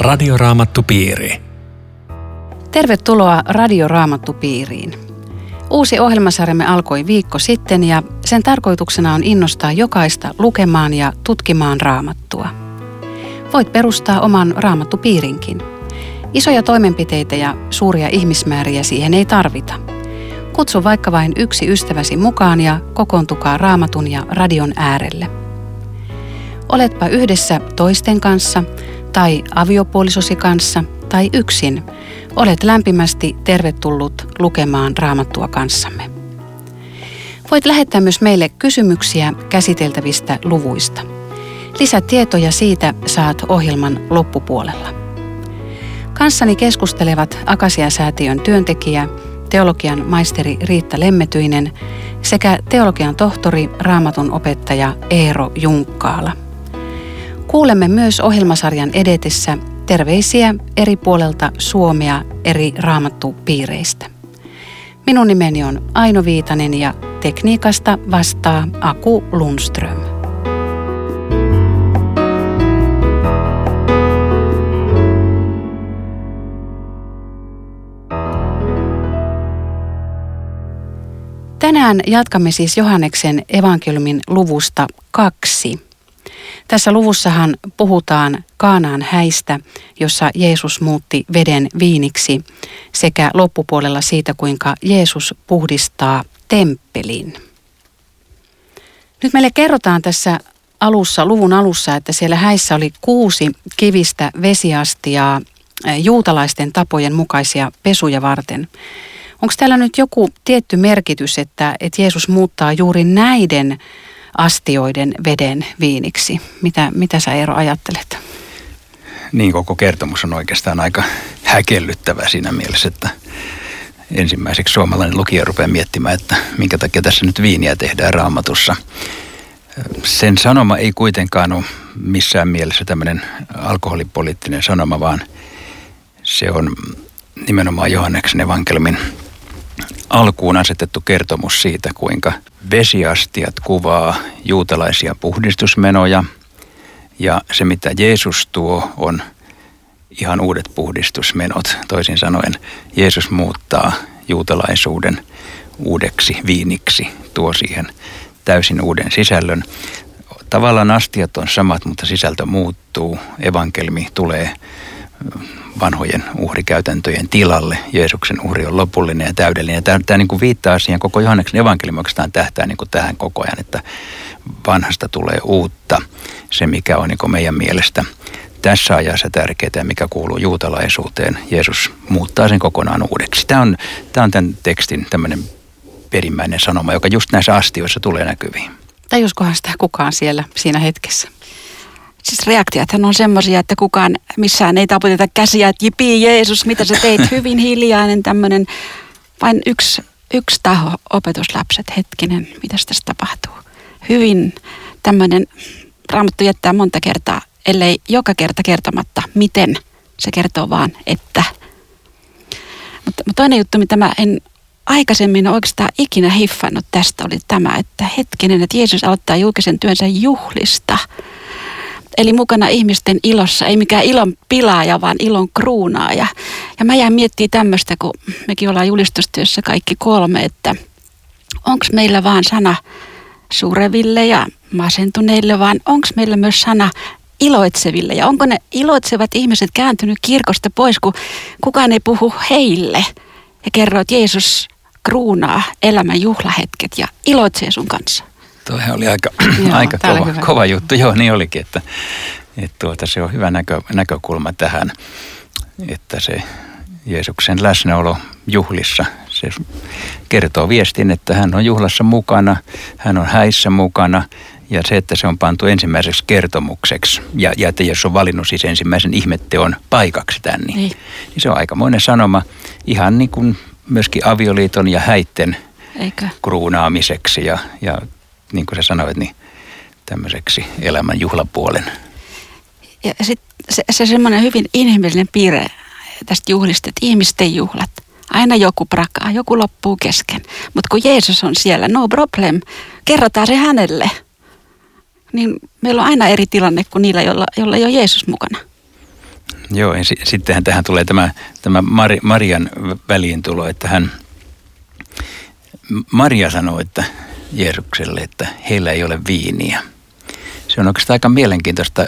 Radioraamattupiiri. Tervetuloa Radioraamattupiiriin. Uusi ohjelmasarjamme alkoi viikko sitten ja sen tarkoituksena on innostaa jokaista lukemaan ja tutkimaan raamattua. Voit perustaa oman raamattupiirinkin. Isoja toimenpiteitä ja suuria ihmismääriä siihen ei tarvita. Kutsu vaikka vain yksi ystäväsi mukaan ja kokoontukaa raamatun ja radion äärelle. Oletpa yhdessä toisten kanssa tai aviopuolisosi kanssa tai yksin, olet lämpimästi tervetullut lukemaan raamattua kanssamme. Voit lähettää myös meille kysymyksiä käsiteltävistä luvuista. Lisätietoja siitä saat ohjelman loppupuolella. Kanssani keskustelevat Akasia-säätiön työntekijä, teologian maisteri Riitta Lemmetyinen sekä teologian tohtori, raamatun opettaja Eero Junkkaala. Kuulemme myös ohjelmasarjan edetessä terveisiä eri puolelta Suomea eri raamattupiireistä. Minun nimeni on Aino Viitanen ja tekniikasta vastaa Aku Lundström. Tänään jatkamme siis Johanneksen evankeliumin luvusta kaksi. Tässä luvussahan puhutaan Kaanaan häistä, jossa Jeesus muutti veden viiniksi, sekä loppupuolella siitä, kuinka Jeesus puhdistaa temppelin. Nyt meille kerrotaan tässä alussa, luvun alussa, että siellä häissä oli kuusi kivistä vesiastiaa eh, juutalaisten tapojen mukaisia pesuja varten. Onko täällä nyt joku tietty merkitys, että, että Jeesus muuttaa juuri näiden astioiden veden viiniksi. Mitä, mitä sä Eero ajattelet? Niin koko kertomus on oikeastaan aika häkellyttävä siinä mielessä, että ensimmäiseksi suomalainen lukija rupeaa miettimään, että minkä takia tässä nyt viiniä tehdään raamatussa. Sen sanoma ei kuitenkaan ole missään mielessä tämmöinen alkoholipoliittinen sanoma, vaan se on nimenomaan Johanneksen evankelmin alkuun asetettu kertomus siitä, kuinka vesiastiat kuvaa juutalaisia puhdistusmenoja ja se mitä Jeesus tuo on ihan uudet puhdistusmenot. Toisin sanoen Jeesus muuttaa juutalaisuuden uudeksi viiniksi, tuo siihen täysin uuden sisällön. Tavallaan astiat on samat, mutta sisältö muuttuu. Evankelmi tulee vanhojen uhrikäytäntöjen tilalle. Jeesuksen uhri on lopullinen ja täydellinen. Tämä, tämä niin kuin viittaa siihen, koko Johanneksen evankeliumi oikeastaan tähtää niin kuin tähän koko ajan, että vanhasta tulee uutta. Se, mikä on niin kuin meidän mielestä tässä ajassa tärkeää ja mikä kuuluu juutalaisuuteen, Jeesus muuttaa sen kokonaan uudeksi. Tämä on, tämä on tämän tekstin tämmöinen perimmäinen sanoma, joka just näissä astioissa tulee näkyviin. Tajuskohan sitä kukaan siellä siinä hetkessä? Siis reaktiothan on semmoisia, että kukaan missään ei taputeta käsiä, että jipi Jeesus, mitä sä teit, hyvin hiljainen tämmöinen. Vain yksi, yksi taho, opetuslapset, hetkinen, mitä tässä tapahtuu. Hyvin tämmöinen, Raamattu jättää monta kertaa, ellei joka kerta kertomatta, miten se kertoo vaan, että. Mutta, mutta toinen juttu, mitä mä en aikaisemmin oikeastaan ikinä hiffannut tästä, oli tämä, että hetkinen, että Jeesus aloittaa julkisen työnsä juhlista – Eli mukana ihmisten ilossa, ei mikään ilon pilaaja, vaan ilon kruunaaja. Ja mä jään miettimään tämmöistä, kun mekin ollaan julistustyössä kaikki kolme, että onko meillä vaan sana sureville ja masentuneille, vaan onko meillä myös sana iloitseville. Ja onko ne iloitsevat ihmiset kääntynyt kirkosta pois, kun kukaan ei puhu heille ja kerro, että Jeesus kruunaa elämän juhlahetket ja iloitsee sun kanssa. Tuohan oli aika, Joo, aika kova, kova juttu. Joo, niin olikin, että, että tuota, se on hyvä näkö, näkökulma tähän, että se Jeesuksen läsnäolo juhlissa, se kertoo viestin, että hän on juhlassa mukana, hän on häissä mukana ja se, että se on pantu ensimmäiseksi kertomukseksi ja, ja että Jeesus on valinnut siis ensimmäisen ihmetteon paikaksi tänne, niin. niin se on aikamoinen sanoma ihan niin kuin myöskin avioliiton ja häitten Eikö? kruunaamiseksi ja, ja niin kuin sä sanoit, niin tämmöiseksi elämän juhlapuolen. Ja sitten se, se semmoinen hyvin inhimillinen piirre tästä juhlista, että ihmisten juhlat. Aina joku prakaa, joku loppuu kesken. Mutta kun Jeesus on siellä, no problem, kerrotaan se hänelle. Niin meillä on aina eri tilanne kuin niillä, joilla, joilla ei ole Jeesus mukana. Joo, ja sittenhän tähän tulee tämä, tämä Mar- Marian väliintulo, että hän, Maria sanoi, että Jeesukselle, että heillä ei ole viiniä. Se on oikeastaan aika mielenkiintoista.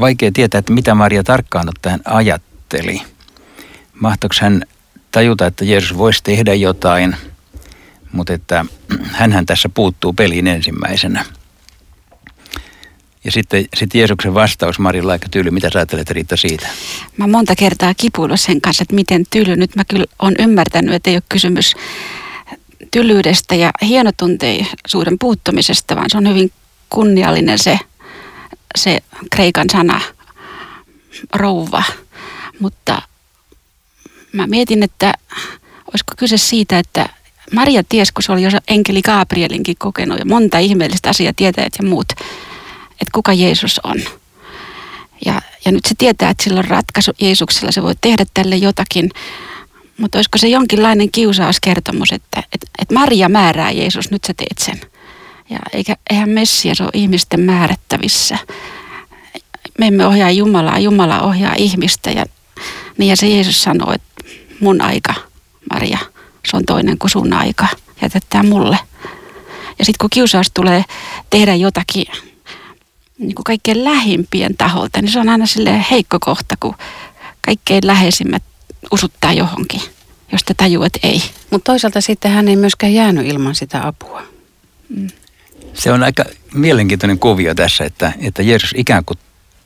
Vaikea tietää, että mitä Maria tarkkaan ottaen ajatteli. Mahtoiko hän tajuta, että Jeesus voisi tehdä jotain, mutta että hän tässä puuttuu peliin ensimmäisenä. Ja sitten, sitten Jeesuksen vastaus Marilla aika tyly. Mitä sä ajattelet Riitta siitä? Mä monta kertaa kipuillut sen kanssa, että miten tyly. Nyt mä kyllä on ymmärtänyt, että ei ole kysymys tylyydestä ja hienotunteisuuden puuttumisesta, vaan se on hyvin kunniallinen se, se kreikan sana rouva. Mutta mä mietin, että olisiko kyse siitä, että Maria ties, kun se oli jo enkeli Gabrielinkin kokenut ja monta ihmeellistä asiaa tietäjät ja muut, että kuka Jeesus on. Ja, ja nyt se tietää, että sillä on ratkaisu Jeesuksella, se voi tehdä tälle jotakin. Mutta olisiko se jonkinlainen kiusauskertomus, että, että, että Maria määrää Jeesus, nyt sä teet sen. Ja eikä, eihän Messias ole ihmisten määrättävissä. Me emme ohjaa Jumalaa, Jumala ohjaa ihmistä. Ja, niin ja se Jeesus sanoo, että mun aika, Maria, se on toinen kuin sun aika. Jätetään mulle. Ja sitten kun kiusaus tulee tehdä jotakin niin kuin kaikkein lähimpien taholta, niin se on aina sille heikko kohta, kun kaikkein läheisimmät usuttaa johonkin, josta tajuu, että ei. Mutta toisaalta sitten hän ei myöskään jäänyt ilman sitä apua. Mm. Se on aika mielenkiintoinen kuvio tässä, että, että Jeesus ikään kuin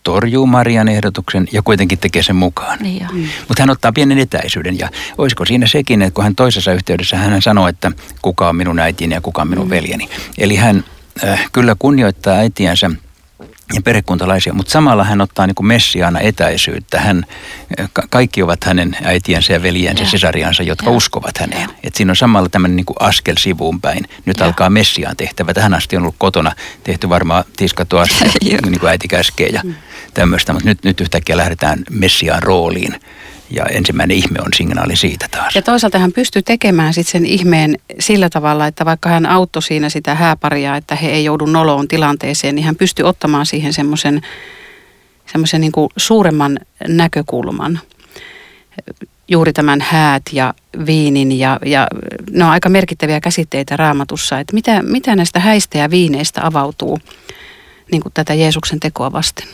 torjuu Marian ehdotuksen ja kuitenkin tekee sen mukaan. Niin mm. Mutta hän ottaa pienen etäisyyden ja olisiko siinä sekin, että kun hän toisessa yhteydessä hän sanoo, että kuka on minun äitini ja kuka on minun mm. veljeni. Eli hän äh, kyllä kunnioittaa äitiänsä ja perhekuntalaisia, mutta samalla hän ottaa niin kuin messiaana etäisyyttä. Hän, ka- kaikki ovat hänen äitiänsä ja veljensä, ja. sesariansa, jotka ja. uskovat häneen. Et siinä on samalla tämmöinen niin kuin askel sivuun päin. Nyt ja. alkaa messiaan tehtävä. Tähän asti on ollut kotona tehty varmaan tiskattu asia, niin kuin äiti käskee ja mm. tämmöistä, mutta nyt, nyt yhtäkkiä lähdetään messiaan rooliin ja ensimmäinen ihme on signaali siitä taas. Ja toisaalta hän pystyy tekemään sitten sen ihmeen sillä tavalla, että vaikka hän auttoi siinä sitä hääparia, että he ei joudu noloon tilanteeseen, niin hän pystyy ottamaan siihen semmoisen semmoisen niin suuremman näkökulman. Juuri tämän häät ja viinin ja, ja ne on aika merkittäviä käsitteitä raamatussa, että mitä, mitä näistä häistä ja viineistä avautuu niin kuin tätä Jeesuksen tekoa vasten.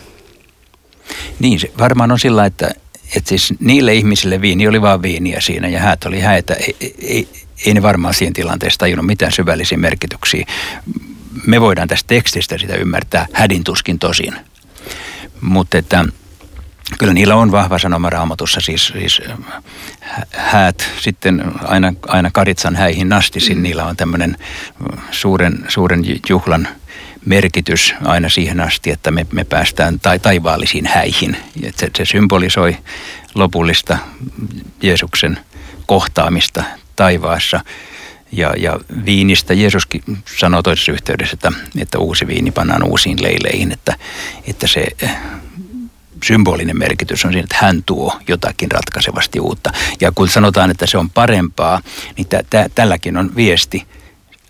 Niin, se varmaan on sillä, että että siis niille ihmisille viini oli vaan viiniä siinä ja häät oli häitä. Ei, ei, ei ne varmaan siinä tilanteessa tajunnut mitään syvällisiä merkityksiä. Me voidaan tästä tekstistä sitä ymmärtää hädintuskin tosin. Mutta että kyllä niillä on vahva sanoma raamatussa, siis, siis häät sitten aina, aina Karitsan häihin nastisin, mm. niillä on tämmöinen suuren, suuren juhlan – merkitys aina siihen asti, että me, me päästään tai, taivaallisiin häihin. Et se, se symbolisoi lopullista Jeesuksen kohtaamista taivaassa. Ja, ja viinistä Jeesuskin sanoi toisessa yhteydessä, että, että uusi viini pannaan uusiin leileihin, että, että se symbolinen merkitys on siinä, että hän tuo jotakin ratkaisevasti uutta. Ja kun sanotaan, että se on parempaa, niin tä, tä, tälläkin on viesti.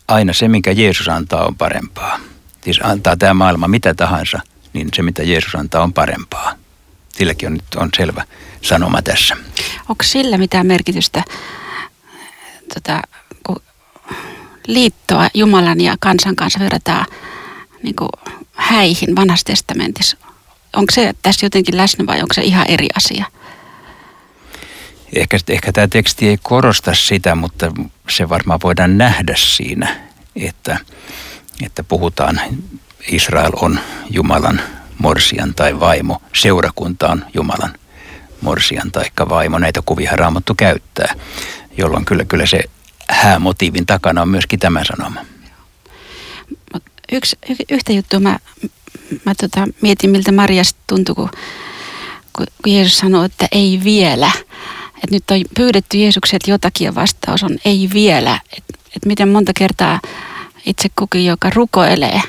Aina se, minkä Jeesus antaa, on parempaa. Siis antaa tämä maailma mitä tahansa, niin se mitä Jeesus antaa on parempaa. Silläkin on nyt on selvä sanoma tässä. Onko sillä mitään merkitystä, tota, kun liittoa Jumalan ja kansan kanssa verrataan niin häihin vanhassa testamentissa? Onko se tässä jotenkin läsnä vai onko se ihan eri asia? Ehkä, ehkä tämä teksti ei korosta sitä, mutta se varmaan voidaan nähdä siinä, että että puhutaan, Israel on Jumalan morsian tai vaimo, seurakunta on Jumalan morsian tai vaimo. Näitä kuvia Raamattu käyttää, jolloin kyllä, kyllä se häämotiivin takana on myöskin tämä sanoma. Yksi, yhtä juttua mä, mä tota, mietin, miltä Marjasta tuntui, kun, kun Jeesus sanoi, että ei vielä. Että nyt on pyydetty Jeesukset jotakin ja vastaus on ei vielä. Että et miten monta kertaa itse kukin, joka rukoilee,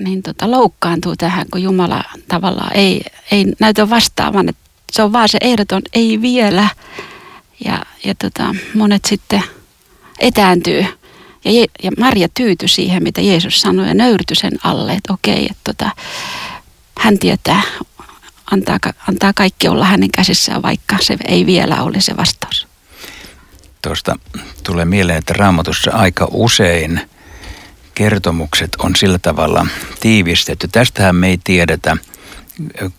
niin tota, loukkaantuu tähän, kun Jumala tavallaan ei, ei näytä vastaavan. Että se on vaan se ehdoton, ei vielä. Ja, ja tota, monet sitten etääntyy. Ja, Je- ja Maria tyytyi siihen, mitä Jeesus sanoi ja nöyrtyi sen alle, että okei, että tota, hän tietää antaa, antaa kaikki olla hänen käsissään, vaikka se ei vielä ole se vastaus. Tuosta tulee mieleen, että raamatussa aika usein kertomukset on sillä tavalla tiivistetty. Tästähän me ei tiedetä,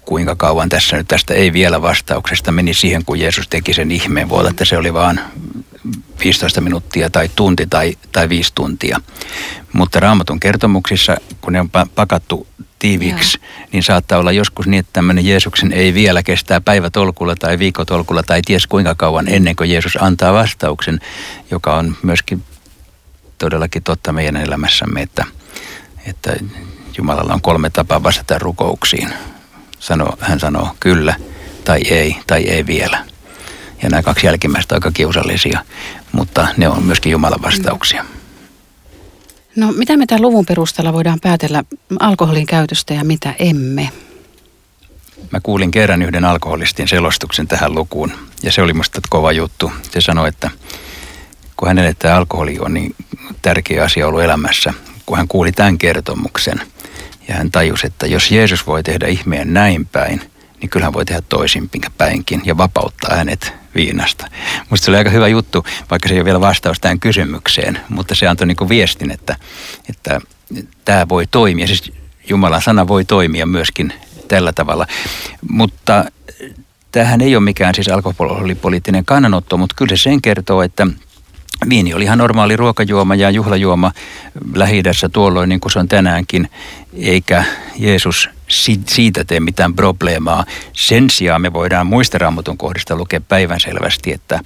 kuinka kauan tässä nyt tästä ei vielä vastauksesta meni siihen, kun Jeesus teki sen ihmeen. Voi olla, että se oli vaan 15 minuuttia tai tunti tai, tai viisi tuntia. Mutta raamatun kertomuksissa, kun ne on pakattu tiiviksi, Joo. niin saattaa olla joskus niin, että tämmöinen Jeesuksen ei vielä kestää päivätolkulla tai viikotolkulla tai ties kuinka kauan ennen kuin Jeesus antaa vastauksen, joka on myöskin todellakin totta meidän elämässämme, että, että Jumalalla on kolme tapaa vastata rukouksiin. Sano, hän sanoo kyllä tai ei tai ei vielä. Ja nämä kaksi jälkimmäistä aika kiusallisia, mutta ne on myöskin Jumalan vastauksia. No mitä me tämän luvun perusteella voidaan päätellä alkoholin käytöstä ja mitä emme? Mä kuulin kerran yhden alkoholistin selostuksen tähän lukuun ja se oli musta kova juttu. Se sanoi, että kun hänelle tämä alkoholi on niin tärkeä asia ollut elämässä, kun hän kuuli tämän kertomuksen ja hän tajusi, että jos Jeesus voi tehdä ihmeen näin päin, niin kyllähän voi tehdä toisinpin päinkin ja vapauttaa hänet viinasta. Musta se oli aika hyvä juttu, vaikka se ei ole vielä vastaus tähän kysymykseen, mutta se antoi niin viestin, että, että tämä voi toimia. Siis Jumalan sana voi toimia myöskin tällä tavalla. Mutta tähän ei ole mikään siis alkoholipoliittinen kannanotto, mutta kyllä se sen kertoo, että Viini oli ihan normaali ruokajuoma ja juhlajuoma lähi tuolloin niin kuin se on tänäänkin, eikä Jeesus siitä tee mitään probleemaa. Sen sijaan me voidaan muista raamatun kohdista lukea päivänselvästi, että,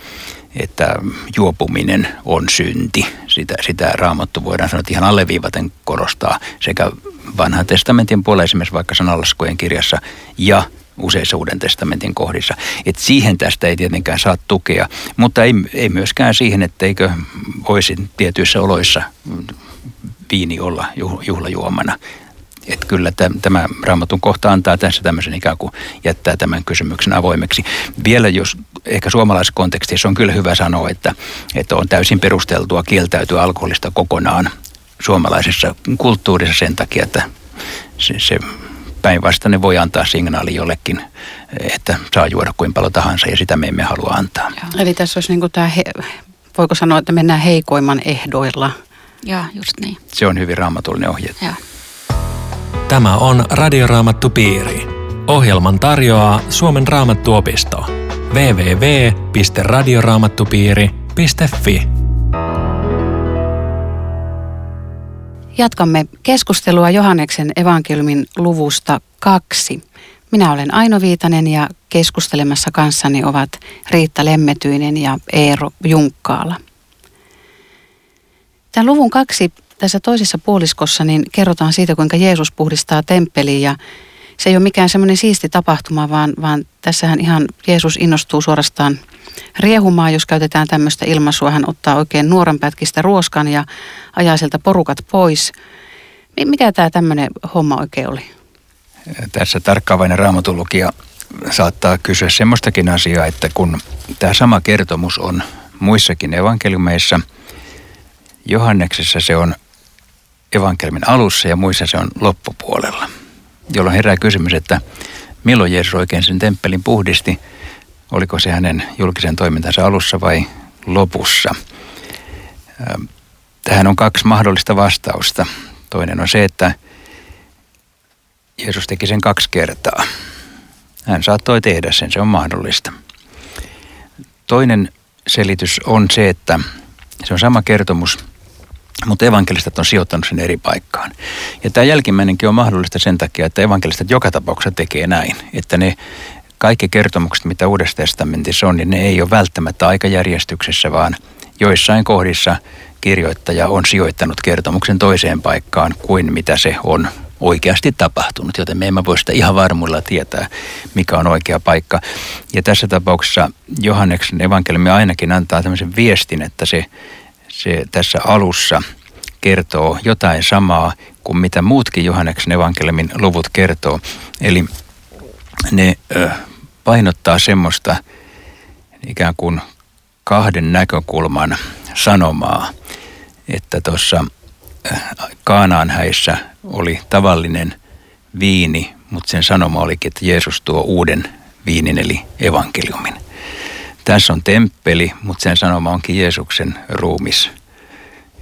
että juopuminen on synti. Sitä, sitä raamattu voidaan sanoa, ihan alleviivaten korostaa sekä vanhan testamentin puolella esimerkiksi vaikka sanallaskujen kirjassa ja useissa Uuden testamentin kohdissa. Et siihen tästä ei tietenkään saa tukea, mutta ei, ei myöskään siihen, etteikö voisi tietyissä oloissa viini olla juhlajuomana. Että kyllä tämä raamatun kohta antaa tässä tämmöisen ikään kuin jättää tämän kysymyksen avoimeksi. Vielä jos ehkä suomalaisessa kontekstissa on kyllä hyvä sanoa, että, että on täysin perusteltua kieltäytyä alkoholista kokonaan suomalaisessa kulttuurissa sen takia, että se, se päinvastainen voi antaa signaali jollekin, että saa juoda kuin paljon tahansa ja sitä me emme halua antaa. Ja. Eli tässä olisi niin kuin tämä, he, voiko sanoa, että mennään heikoimman ehdoilla. Joo, just niin. Se on hyvin raamatullinen ohje. Ja. Tämä on Radioraamattu Piiri. Ohjelman tarjoaa Suomen raamattuopisto. www.radioraamattupiiri.fi Jatkamme keskustelua Johanneksen evankeliumin luvusta kaksi. Minä olen Aino Viitanen ja keskustelemassa kanssani ovat Riitta Lemmetyinen ja Eero Junkkaala. Tämän luvun kaksi tässä toisessa puoliskossa niin kerrotaan siitä, kuinka Jeesus puhdistaa temppeliin ja se ei ole mikään semmoinen siisti tapahtuma, vaan, vaan tässähän ihan Jeesus innostuu suorastaan riehumaan, jos käytetään tämmöistä ilmaisua. Hän ottaa oikein nuoranpätkistä ruoskan ja ajaa sieltä porukat pois. Mikä tämä tämmöinen homma oikein oli? Tässä tarkkaavainen raamatulukija saattaa kysyä semmoistakin asiaa, että kun tämä sama kertomus on muissakin evankeliumeissa, Johanneksessa se on evankeliumin alussa ja muissa se on loppupuolella, jolloin herää kysymys, että milloin Jeesus oikein sen temppelin puhdisti – Oliko se hänen julkisen toimintansa alussa vai lopussa? Tähän on kaksi mahdollista vastausta. Toinen on se, että Jeesus teki sen kaksi kertaa. Hän saattoi tehdä sen, se on mahdollista. Toinen selitys on se, että se on sama kertomus, mutta evankelistat on sijoittanut sen eri paikkaan. Ja tämä jälkimmäinenkin on mahdollista sen takia, että evankelistat joka tapauksessa tekee näin, että ne kaikki kertomukset, mitä Uudessa testamentissa on, niin ne ei ole välttämättä aikajärjestyksessä, vaan joissain kohdissa kirjoittaja on sijoittanut kertomuksen toiseen paikkaan kuin mitä se on oikeasti tapahtunut, joten me emme voi sitä ihan varmuilla tietää, mikä on oikea paikka. Ja tässä tapauksessa Johanneksen evankeliumi ainakin antaa tämmöisen viestin, että se, se tässä alussa kertoo jotain samaa kuin mitä muutkin Johanneksen evankeliumin luvut kertoo. Eli ne painottaa semmoista ikään kuin kahden näkökulman sanomaa, että tuossa Kaanaan häissä oli tavallinen viini mutta sen sanoma olikin, että Jeesus tuo uuden viinin eli evankeliumin. Tässä on temppeli, mutta sen sanoma onkin Jeesuksen ruumis,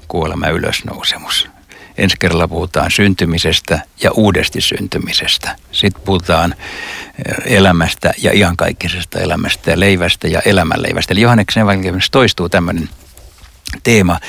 kuolema ylösnousemus. Ensi kerralla puhutaan syntymisestä ja uudesti syntymisestä. Sitten puhutaan eh, elämästä ja iankaikkisesta elämästä ja leivästä ja elämänleivästä. Eli Johanneksen evankeliumissa toistuu tämmöinen teema,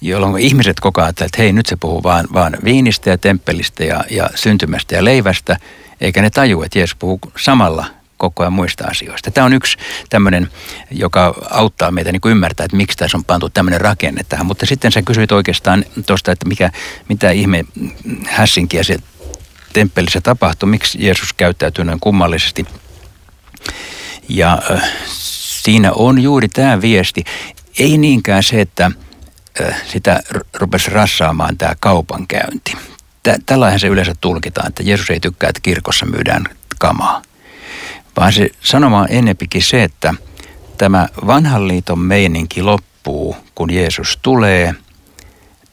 jolloin ihmiset koko ajan että hei nyt se puhuu vaan, vaan viinistä ja temppelistä ja, ja syntymästä ja leivästä, eikä ne taju, että Jeesus puhuu samalla koko ajan muista asioista. Tämä on yksi tämmöinen, joka auttaa meitä niin ymmärtää, että miksi tässä on pantu tämmöinen rakenne tähän. Mutta sitten sä kysyit oikeastaan tuosta, että mikä, mitä ihme hässinkiä se temppelissä tapahtui, miksi Jeesus käyttäytyy noin kummallisesti. Ja äh, siinä on juuri tämä viesti. Ei niinkään se, että äh, sitä rupesi rassaamaan tämä kaupankäynti. Tällainen se yleensä tulkitaan, että Jeesus ei tykkää, että kirkossa myydään kamaa vaan se sanoma on enempikin se, että tämä vanhan liiton meininki loppuu, kun Jeesus tulee.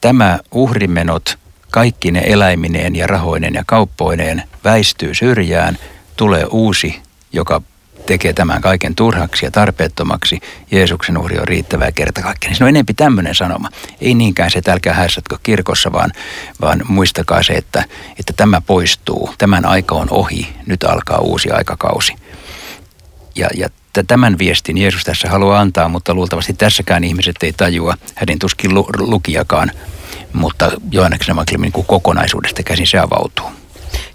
Tämä uhrimenot, kaikki ne eläimineen ja rahoineen ja kauppoineen väistyy syrjään, tulee uusi, joka tekee tämän kaiken turhaksi ja tarpeettomaksi. Jeesuksen uhri on riittävää kerta kaikkiaan. Se on enempi tämmöinen sanoma. Ei niinkään se, että älkää hässätkö kirkossa, vaan, vaan muistakaa se, että, että tämä poistuu. Tämän aika on ohi. Nyt alkaa uusi aikakausi. Ja, ja tämän viestin Jeesus tässä haluaa antaa, mutta luultavasti tässäkään ihmiset ei tajua, hänen tuskin lu, lukijakaan, mutta Johanneksen evankeliumin niin kokonaisuudesta käsin se avautuu.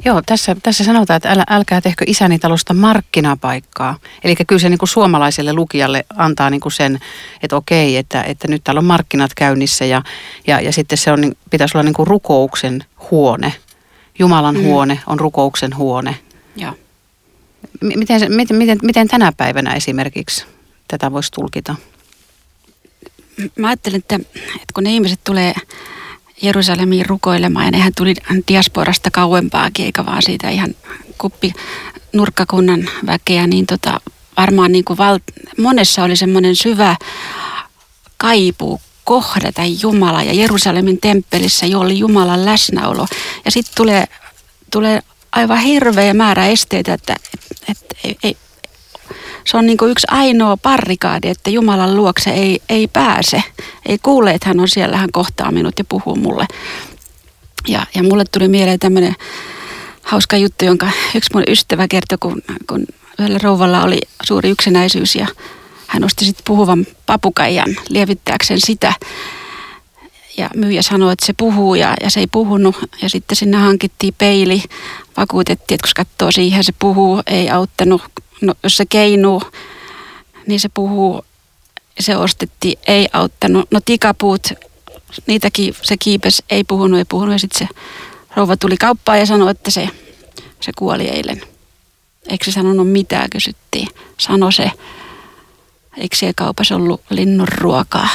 Joo, tässä, tässä sanotaan, että älä, älkää tehkö isäni talosta markkinapaikkaa. Eli kyllä se niin kuin suomalaiselle lukijalle antaa niin kuin sen, että okei, että, että nyt täällä on markkinat käynnissä ja, ja, ja sitten se on, niin, pitäisi olla niin kuin rukouksen huone. Jumalan mm. huone on rukouksen huone. Joo. Miten, miten, miten, miten tänä päivänä esimerkiksi tätä voisi tulkita? Mä ajattelen, että, että kun ne ihmiset tulee Jerusalemiin rukoilemaan ja nehän tuli diasporasta kauempaakin, eikä vaan siitä ihan kuppi nurkkakunnan väkeä, niin tota, varmaan niin kuin val- monessa oli semmoinen syvä kaipuu kohdata Jumala ja Jerusalemin temppelissä jo oli Jumalan läsnäolo. Ja sitten tulee, tulee aivan hirveä määrä esteitä, että, että, ei, ei, se on niin yksi ainoa parrikaadi, että Jumalan luokse ei, ei pääse. Ei kuule, että hän on siellä, hän kohtaa minut ja puhuu mulle. Ja, ja mulle tuli mieleen tämmöinen hauska juttu, jonka yksi mun ystävä kertoi, kun, kun yhdellä rouvalla oli suuri yksinäisyys ja hän osti sitten puhuvan papukaijan lievittääkseen sitä. Ja myyjä sanoi, että se puhuu ja, ja se ei puhunut. Ja sitten sinne hankittiin peili. Vakuutettiin, että koska katsoo siihen, se puhuu, ei auttanut. No, jos se keinuu, niin se puhuu. Se ostettiin, ei auttanut. No tikapuut, niitäkin se kiipes, ei puhunut, ei puhunut. Ja sitten se rouva tuli kauppaan ja sanoi, että se, se kuoli eilen. Eikö se sanonut mitään, kysyttiin. Sano se, eikö siellä kaupassa ollut linnun ruokaa.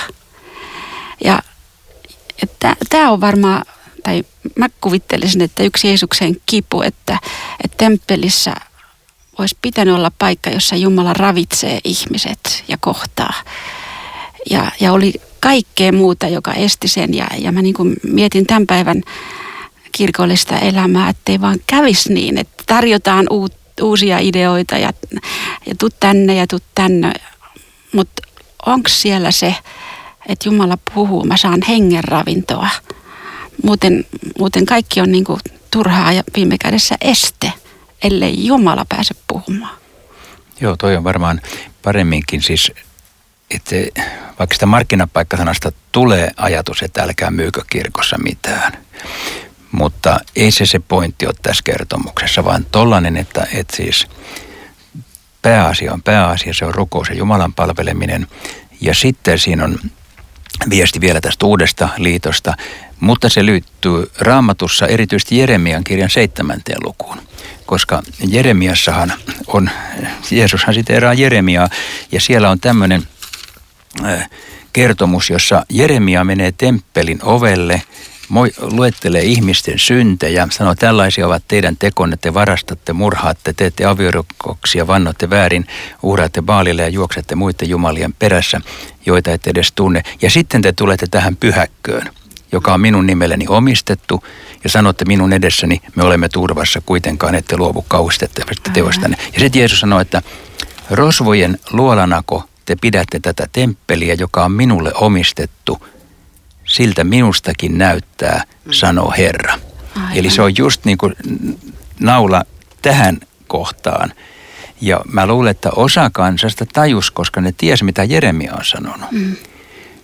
Ja tämä on varmaan, tai mä kuvittelisin, että yksi Jeesuksen kipu, että, että temppelissä olisi pitänyt olla paikka, jossa Jumala ravitsee ihmiset ja kohtaa. Ja, ja oli kaikkea muuta, joka esti sen. Ja, ja mä niin mietin tämän päivän kirkollista elämää, ettei vaan kävisi niin, että tarjotaan uut, uusia ideoita ja, ja tuu tänne ja tuu tänne. Mutta onko siellä se, että Jumala puhuu, mä saan hengen ravintoa. Muuten, muuten kaikki on niin kuin turhaa ja viime kädessä este, ellei Jumala pääse puhumaan. Joo, toi on varmaan paremminkin siis, että vaikka sitä markkinapaikkasanasta tulee ajatus, että älkää myykö kirkossa mitään. Mutta ei se se pointti ole tässä kertomuksessa, vaan tollainen, että, että siis pääasia on pääasia, se on rukous ja Jumalan palveleminen. Ja sitten siinä on viesti vielä tästä uudesta liitosta, mutta se liittyy raamatussa erityisesti Jeremian kirjan seitsemänteen lukuun. Koska Jeremiassahan on, Jeesushan siteeraa Jeremiaa ja siellä on tämmöinen äh, kertomus, jossa Jeremia menee temppelin ovelle – luettelee ihmisten syntejä, sanoo tällaisia ovat teidän tekonne, te varastatte, murhaatte, teette aviorikoksia, vannotte väärin, uhraatte baalille ja juoksette muiden jumalien perässä, joita ette edes tunne. Ja sitten te tulette tähän pyhäkköön, joka on minun nimelleni omistettu, ja sanotte minun edessäni, me olemme turvassa, kuitenkaan ette luovu kauhistettavasta teostanne. Ja sitten Jeesus sanoi, että rosvojen luolanako te pidätte tätä temppeliä, joka on minulle omistettu, siltä minustakin näyttää, sanoo Herra. Aivan. Eli se on just niin kuin naula tähän kohtaan. Ja mä luulen, että osa kansasta tajus, koska ne ties, mitä Jeremia on sanonut. Mm.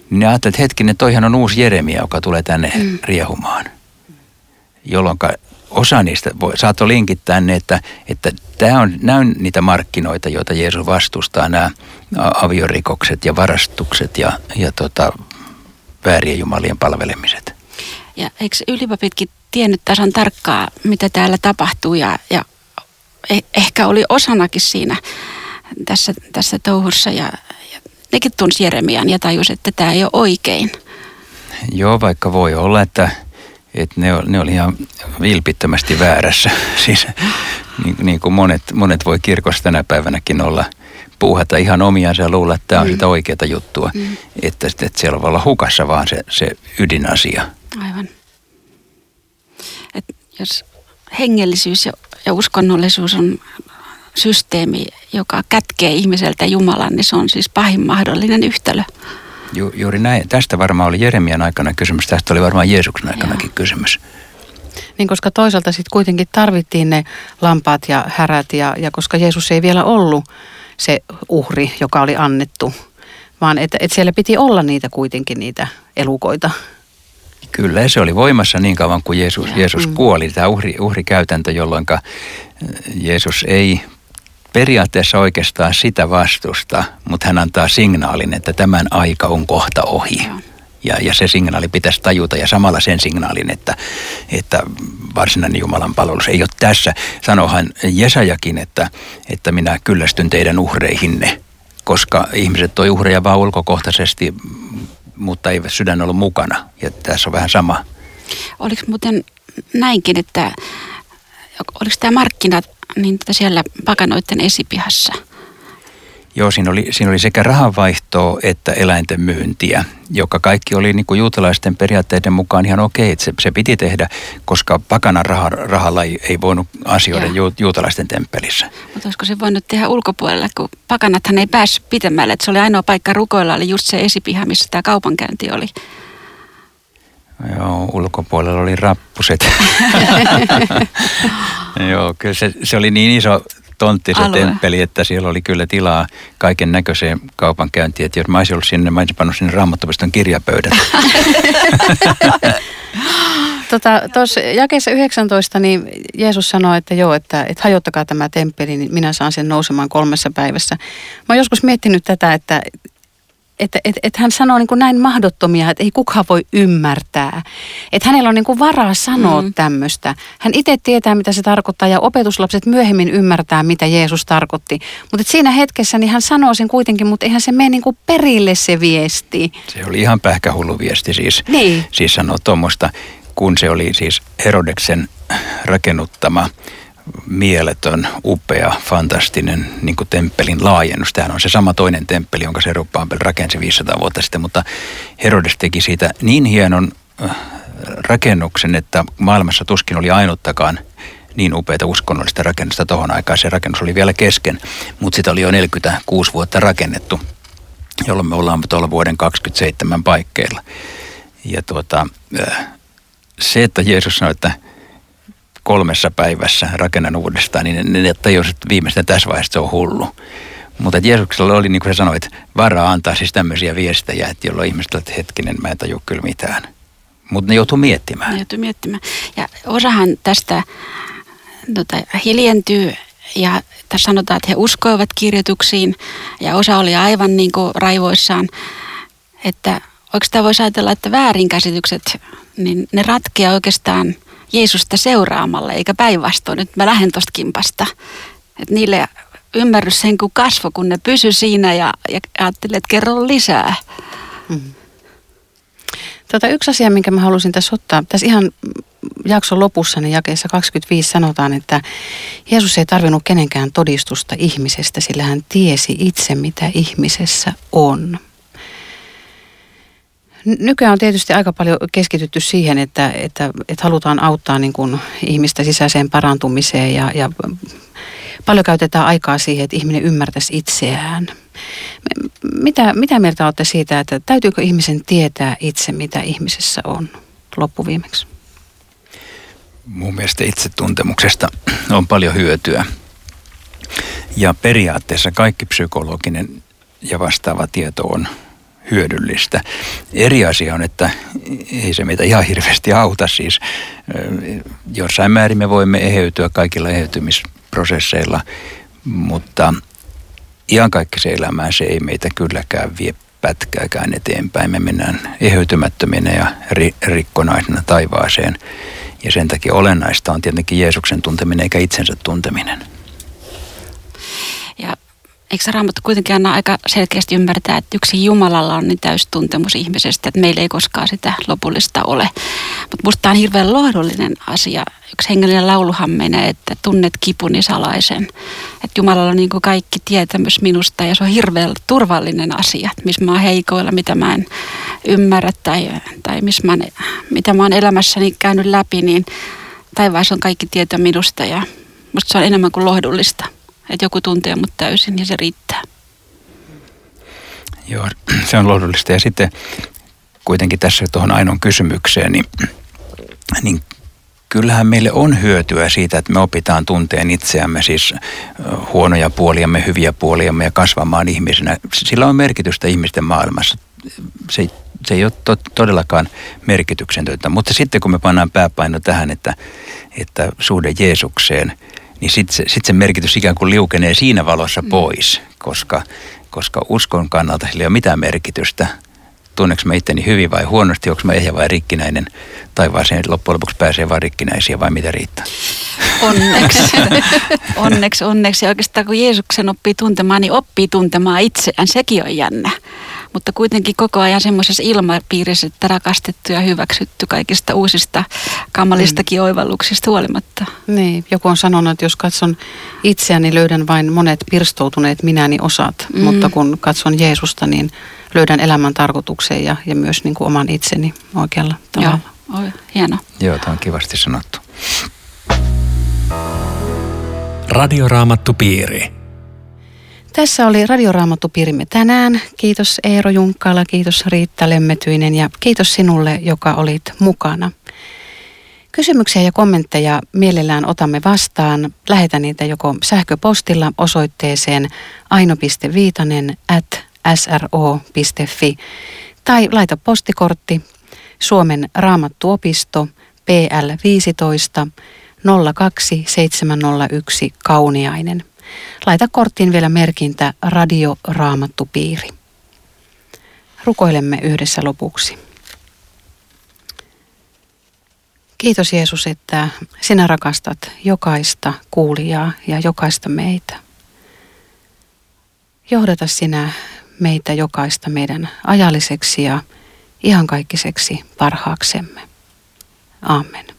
Niin ne ajattelivat, että hetkinen, toihan on uusi Jeremia, joka tulee tänne mm. riehumaan. Jolloin osa niistä voi, saattoi linkittää ne, että, että tämä on, nämä on niitä markkinoita, joita Jeesus vastustaa, nämä aviorikokset ja varastukset ja, ja tota, väärien jumalien palvelemiset. Ja eikö ylipapitkin tiennyt tasan tarkkaa, mitä täällä tapahtuu ja, ja eh, ehkä oli osanakin siinä tässä, tässä touhussa ja, ja nekin tunsi Jeremian ja tajus, että tämä ei ole oikein. Joo, vaikka voi olla, että, että ne, ne oli ihan vilpittömästi väärässä. Siis niin, niin kuin monet, monet voi kirkossa tänä päivänäkin olla puuhata ihan omiansa ja luulla, että tämä on mm. sitä oikeaa juttua. Mm. Että, että siellä voi olla hukassa vaan se, se ydinasia. Aivan. Et jos hengellisyys ja, ja uskonnollisuus on systeemi, joka kätkee ihmiseltä Jumalan, niin se on siis pahin mahdollinen yhtälö. Ju, juuri näin. Tästä varmaan oli Jeremian aikana kysymys, tästä oli varmaan Jeesuksen aikanakin Joo. kysymys. Niin koska toisaalta sitten kuitenkin tarvittiin ne lampaat ja härät ja, ja koska Jeesus ei vielä ollut se uhri, joka oli annettu, vaan että et siellä piti olla niitä kuitenkin niitä elukoita. Kyllä, se oli voimassa niin kauan kuin Jeesus, Jeesus mm. kuoli, tämä uhri, uhrikäytäntö, jolloin Jeesus ei periaatteessa oikeastaan sitä vastusta, mutta hän antaa signaalin, että tämän aika on kohta ohi. Ja, ja se signaali pitäisi tajuta ja samalla sen signaalin, että, että varsinainen Jumalan palvelus ei ole tässä. Sanohan Jesajakin, että, että minä kyllästyn teidän uhreihinne, koska ihmiset toi uhreja vaan ulkokohtaisesti, mutta ei sydän ollut mukana. Ja tässä on vähän sama. Oliko muuten näinkin, että oliko tämä markkinat niin siellä pakanoiden esipihassa. Joo, siinä oli, siinä oli sekä rahanvaihtoa että eläinten myyntiä, joka kaikki oli niin kuin juutalaisten periaatteiden mukaan ihan okei, että se, se piti tehdä, koska pakanan rah, rahalla ei, ei voinut asioida ju, juutalaisten temppelissä. Mutta olisiko se voinut tehdä ulkopuolella, kun pakanathan ei päässyt pitemmälle, että se oli ainoa paikka rukoilla, oli just se esipiha, missä tämä kaupankäynti oli. Joo, ulkopuolella oli rappuset. Joo, kyllä se, se oli niin iso tontti se Alue. temppeli, että siellä oli kyllä tilaa kaiken näköiseen kaupankäyntiin. Että jos mä olisin ollut sinne, mä olisin pannut sinne raamattopiston kirjapöydät. Tuossa tota, jakeessa 19 niin Jeesus sanoi, että joo, että, että hajottakaa tämä temppeli, niin minä saan sen nousemaan kolmessa päivässä. Mä oon joskus miettinyt tätä, että että et, et hän sanoo niin kuin näin mahdottomia, että ei kukaan voi ymmärtää. Että hänellä on niin kuin varaa sanoa mm. tämmöistä. Hän itse tietää, mitä se tarkoittaa ja opetuslapset myöhemmin ymmärtää, mitä Jeesus tarkoitti. Mutta siinä hetkessä niin hän sanoo sen kuitenkin, mutta eihän se mene niin kuin perille se viesti. Se oli ihan pähkähullu viesti siis. Niin. Siis sanoa tuommoista, kun se oli siis Herodeksen rakennuttama mieletön, upea, fantastinen niin kuin temppelin laajennus. Tämähän on se sama toinen temppeli, jonka Serupaabel rakensi 500 vuotta sitten, mutta Herodes teki siitä niin hienon äh, rakennuksen, että maailmassa tuskin oli ainuttakaan niin upeita uskonnollista rakennusta tuohon aikaan. Se rakennus oli vielä kesken, mutta sitä oli jo 46 vuotta rakennettu, jolloin me ollaan tuolla vuoden 27 paikkeilla. Ja tuota, äh, se, että Jeesus sanoi, että – kolmessa päivässä rakennan uudestaan, niin ne, ne tajusivat viimeisten tässä vaiheessa se on hullu. Mutta Jeesuksella oli, niin kuin sä sanoit, varaa antaa siis tämmöisiä viestejä, että jolloin ihmiset että hetkinen, mä en tajua kyllä mitään. Mutta ne joutuu miettimään. Ne joutuu miettimään. Ja osahan tästä tota, hiljentyy ja tässä sanotaan, että he uskoivat kirjoituksiin ja osa oli aivan niin kuin raivoissaan. Että oikeastaan voisi ajatella, että väärinkäsitykset, niin ne ratkeaa oikeastaan – Jeesusta seuraamalla, eikä päinvastoin. Nyt mä lähden tuosta kimpasta. Että niille ymmärrys sen kuin kasvo, kun ne pysy siinä ja, ja ajattelee, että kerro lisää. Mm. Tota, yksi asia, minkä mä halusin tässä ottaa, tässä ihan jakson lopussa, niin jakeessa 25 sanotaan, että Jeesus ei tarvinnut kenenkään todistusta ihmisestä, sillä hän tiesi itse, mitä ihmisessä on. Nykyään on tietysti aika paljon keskitytty siihen, että, että, että halutaan auttaa niin kuin ihmistä sisäiseen parantumiseen ja, ja paljon käytetään aikaa siihen, että ihminen ymmärtäisi itseään. Mitä, mitä mieltä olette siitä, että täytyykö ihmisen tietää itse, mitä ihmisessä on loppuviimeksi? Mun mielestä itsetuntemuksesta on paljon hyötyä. Ja periaatteessa kaikki psykologinen ja vastaava tieto on hyödyllistä. Eri asia on, että ei se meitä ihan hirveästi auta. Siis jossain määrin me voimme eheytyä kaikilla eheytymisprosesseilla, mutta ihan kaikki se elämään se ei meitä kylläkään vie pätkääkään eteenpäin. Me mennään eheytymättöminä ja ri, rikkonaisena taivaaseen. Ja sen takia olennaista on tietenkin Jeesuksen tunteminen eikä itsensä tunteminen. Ja eikö raamattu kuitenkin anna aika selkeästi ymmärtää, että yksi Jumalalla on niin täys tuntemus ihmisestä, että meillä ei koskaan sitä lopullista ole. Mutta musta tämä on hirveän lohdullinen asia. Yksi hengellinen lauluhan menee, että tunnet kipuni salaisen. Että Jumalalla on niin kuin kaikki tietämys minusta ja se on hirveän turvallinen asia, että missä mä oon heikoilla, mitä mä en ymmärrä tai, tai missä mä, mitä mä oon elämässäni käynyt läpi, niin taivaassa on kaikki tieto minusta ja musta se on enemmän kuin lohdullista joku tuntee mut täysin ja se riittää. Joo, se on lohdullista. Ja sitten kuitenkin tässä tuohon ainoan kysymykseen, niin, niin kyllähän meille on hyötyä siitä, että me opitaan tunteen itseämme, siis huonoja puoliamme, hyviä puoliamme ja kasvamaan ihmisenä. Sillä on merkitystä ihmisten maailmassa. Se, se ei ole to, todellakaan merkityksetöntä, mutta sitten kun me pannaan pääpaino tähän, että, että suhde Jeesukseen – niin sitten se, sit se merkitys ikään kuin liukenee siinä valossa mm. pois, koska, koska uskon kannalta sillä ei ole mitään merkitystä. Tunneeko mä itteni hyvin vai huonosti, onko mä ehjä vai rikkinäinen, tai vaan sen loppujen lopuksi pääsee vain rikkinäisiä vai mitä riittää? Onneksi, onneksi, onneksi. Ja oikeastaan kun Jeesuksen oppii tuntemaan, niin oppii tuntemaan itseään. Sekin on jännä mutta kuitenkin koko ajan semmoisessa ilmapiirissä, että rakastettu ja hyväksytty kaikista uusista kamalistakin mm. oivalluksista huolimatta. Niin, joku on sanonut, että jos katson itseäni, löydän vain monet pirstoutuneet minäni osat, mm. mutta kun katson Jeesusta, niin löydän elämän tarkoituksen ja, ja myös niin kuin oman itseni oikealla tavalla. Joo, Oi, hieno. Joo, tämä on kivasti sanottu. Radioraamattu piiri. Tässä oli Radioraamattupiirimme tänään. Kiitos Eero Junkkala, kiitos Riitta Lemmetyinen ja kiitos sinulle, joka olit mukana. Kysymyksiä ja kommentteja mielellään otamme vastaan. Lähetä niitä joko sähköpostilla osoitteeseen aino.viitanen at sro.fi tai laita postikortti Suomen raamattuopisto PL 15 02701 Kauniainen. Laita korttiin vielä merkintä Radio Raamattupiiri. Rukoilemme yhdessä lopuksi. Kiitos Jeesus, että sinä rakastat jokaista kuulijaa ja jokaista meitä. Johdata sinä meitä jokaista meidän ajalliseksi ja ihankaikkiseksi parhaaksemme. Amen.